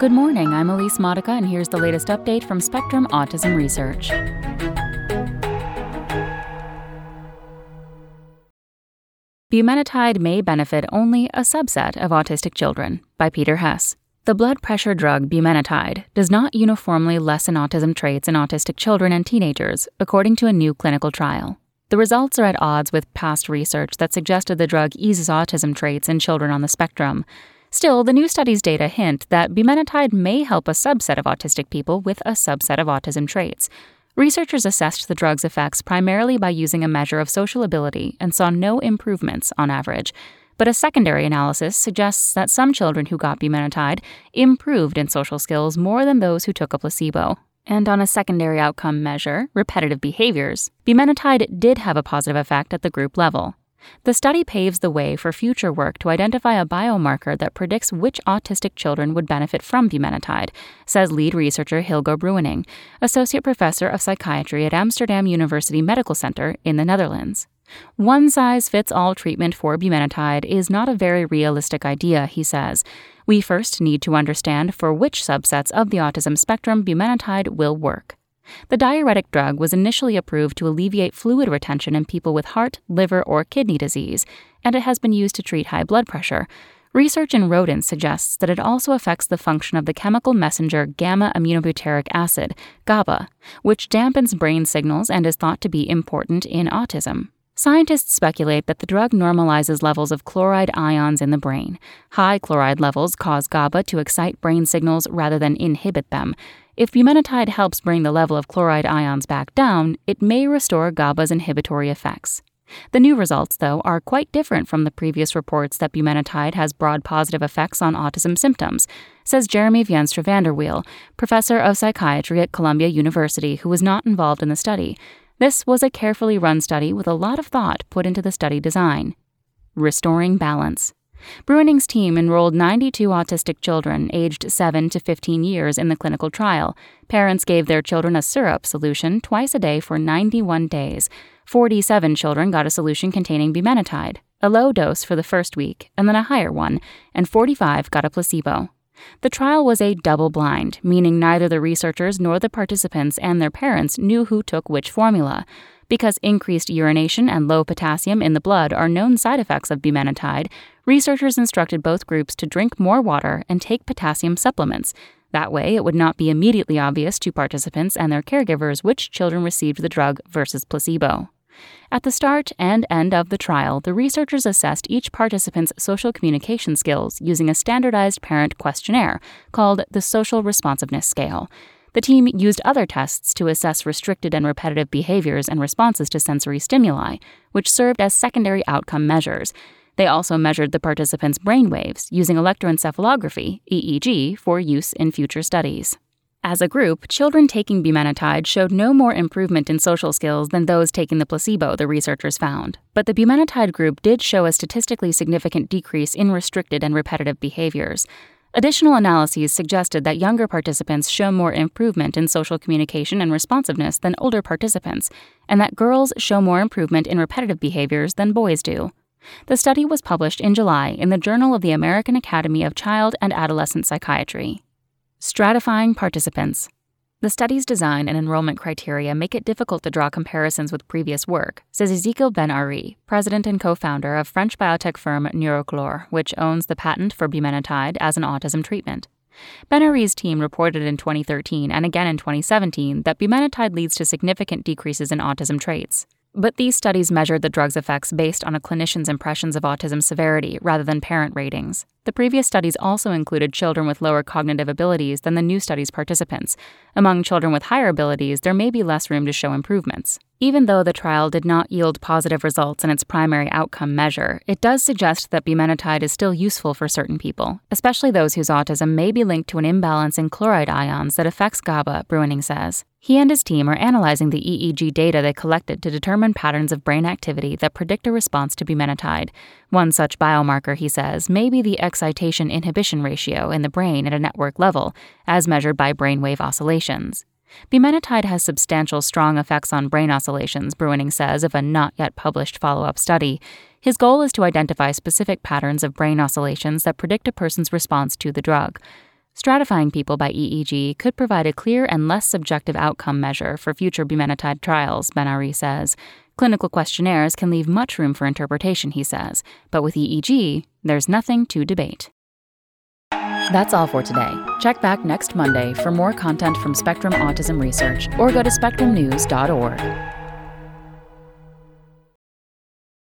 Good morning, I'm Elise Modica, and here's the latest update from Spectrum Autism Research. Bumetanide may benefit only a subset of autistic children, by Peter Hess. The blood pressure drug bumetanide does not uniformly lessen autism traits in autistic children and teenagers, according to a new clinical trial. The results are at odds with past research that suggested the drug eases autism traits in children on the spectrum. Still, the new study's data hint that bumetanide may help a subset of autistic people with a subset of autism traits. Researchers assessed the drug's effects primarily by using a measure of social ability and saw no improvements on average. But a secondary analysis suggests that some children who got bumetanide improved in social skills more than those who took a placebo. And on a secondary outcome measure, repetitive behaviors, bumetanide did have a positive effect at the group level. The study paves the way for future work to identify a biomarker that predicts which autistic children would benefit from bumetanide, says lead researcher Hilgo Bruining, associate professor of psychiatry at Amsterdam University Medical Center in the Netherlands. One size fits all treatment for bumetanide is not a very realistic idea, he says. We first need to understand for which subsets of the autism spectrum bumetanide will work. The diuretic drug was initially approved to alleviate fluid retention in people with heart, liver, or kidney disease, and it has been used to treat high blood pressure. Research in rodents suggests that it also affects the function of the chemical messenger gamma aminobutyric acid, GABA, which dampens brain signals and is thought to be important in autism. Scientists speculate that the drug normalizes levels of chloride ions in the brain. High chloride levels cause GABA to excite brain signals rather than inhibit them. If bumetanide helps bring the level of chloride ions back down, it may restore GABA's inhibitory effects. The new results, though, are quite different from the previous reports that bumetanide has broad positive effects on autism symptoms, says Jeremy Veenstra VanderWeele, professor of psychiatry at Columbia University, who was not involved in the study. This was a carefully run study with a lot of thought put into the study design. Restoring balance. Bruining's team enrolled 92 autistic children aged 7 to 15 years in the clinical trial. Parents gave their children a syrup solution twice a day for 91 days. 47 children got a solution containing bumetanide, a low dose for the first week, and then a higher one, and 45 got a placebo. The trial was a double blind, meaning neither the researchers nor the participants and their parents knew who took which formula. Because increased urination and low potassium in the blood are known side effects of bumetanide, researchers instructed both groups to drink more water and take potassium supplements. That way, it would not be immediately obvious to participants and their caregivers which children received the drug versus placebo. At the start and end of the trial, the researchers assessed each participant's social communication skills using a standardized parent questionnaire called the Social Responsiveness Scale. The team used other tests to assess restricted and repetitive behaviors and responses to sensory stimuli, which served as secondary outcome measures. They also measured the participants' brain waves using electroencephalography, EEG, for use in future studies. As a group, children taking bumetanide showed no more improvement in social skills than those taking the placebo, the researchers found. But the bumetanide group did show a statistically significant decrease in restricted and repetitive behaviors. Additional analyses suggested that younger participants show more improvement in social communication and responsiveness than older participants, and that girls show more improvement in repetitive behaviors than boys do. The study was published in July in the Journal of the American Academy of Child and Adolescent Psychiatry. Stratifying participants. The study's design and enrollment criteria make it difficult to draw comparisons with previous work, says Ezekiel Ben Ari, president and co founder of French biotech firm Neurochlore, which owns the patent for bumetanide as an autism treatment. Ben Ari's team reported in 2013 and again in 2017 that bumetanide leads to significant decreases in autism traits. But these studies measured the drug's effects based on a clinician's impressions of autism severity rather than parent ratings. The previous studies also included children with lower cognitive abilities than the new study's participants. Among children with higher abilities, there may be less room to show improvements. Even though the trial did not yield positive results in its primary outcome measure, it does suggest that bumetanide is still useful for certain people, especially those whose autism may be linked to an imbalance in chloride ions that affects GABA, Bruining says. He and his team are analyzing the EEG data they collected to determine patterns of brain activity that predict a response to bumetanide. One such biomarker, he says, may be the excitation inhibition ratio in the brain at a network level, as measured by brainwave oscillations. Bumetanide has substantial strong effects on brain oscillations, Bruining says of a not yet published follow up study. His goal is to identify specific patterns of brain oscillations that predict a person's response to the drug. Stratifying people by EEG could provide a clear and less subjective outcome measure for future bumetanide trials, Ben-Ari says. Clinical questionnaires can leave much room for interpretation, he says, but with EEG, there's nothing to debate. That's all for today. Check back next Monday for more content from Spectrum Autism Research or go to spectrumnews.org.